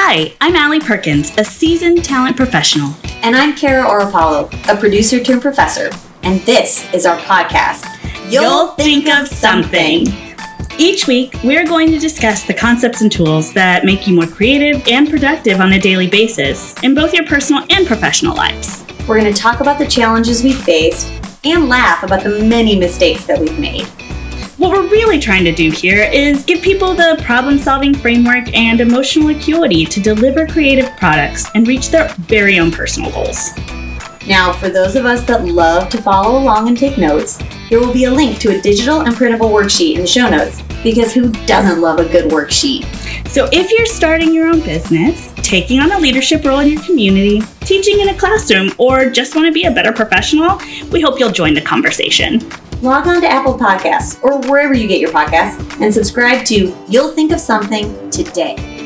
Hi, I'm Allie Perkins, a seasoned talent professional. And I'm Kara Oropalo, a producer turned professor. And this is our podcast. You'll, You'll think, think, of something. Each week, we're going to discuss the concepts and tools that make you more creative and productive on a daily basis in both your personal and professional lives. We're going to talk about the challenges we've faced and laugh about the many mistakes that we've made. What we're really trying to do here is give people the problem solving framework and emotional acuity to deliver creative products and reach their very own personal goals. Now, for those of us that love to follow along and take notes, there will be a link to a digital and printable worksheet in the show notes because who doesn't love a good worksheet? So, if you're starting your own business, taking on a leadership role in your community, teaching in a classroom, or just want to be a better professional, we hope you'll join the conversation. Log on to Apple Podcasts or wherever you get your podcasts and subscribe to You'll Think of Something today.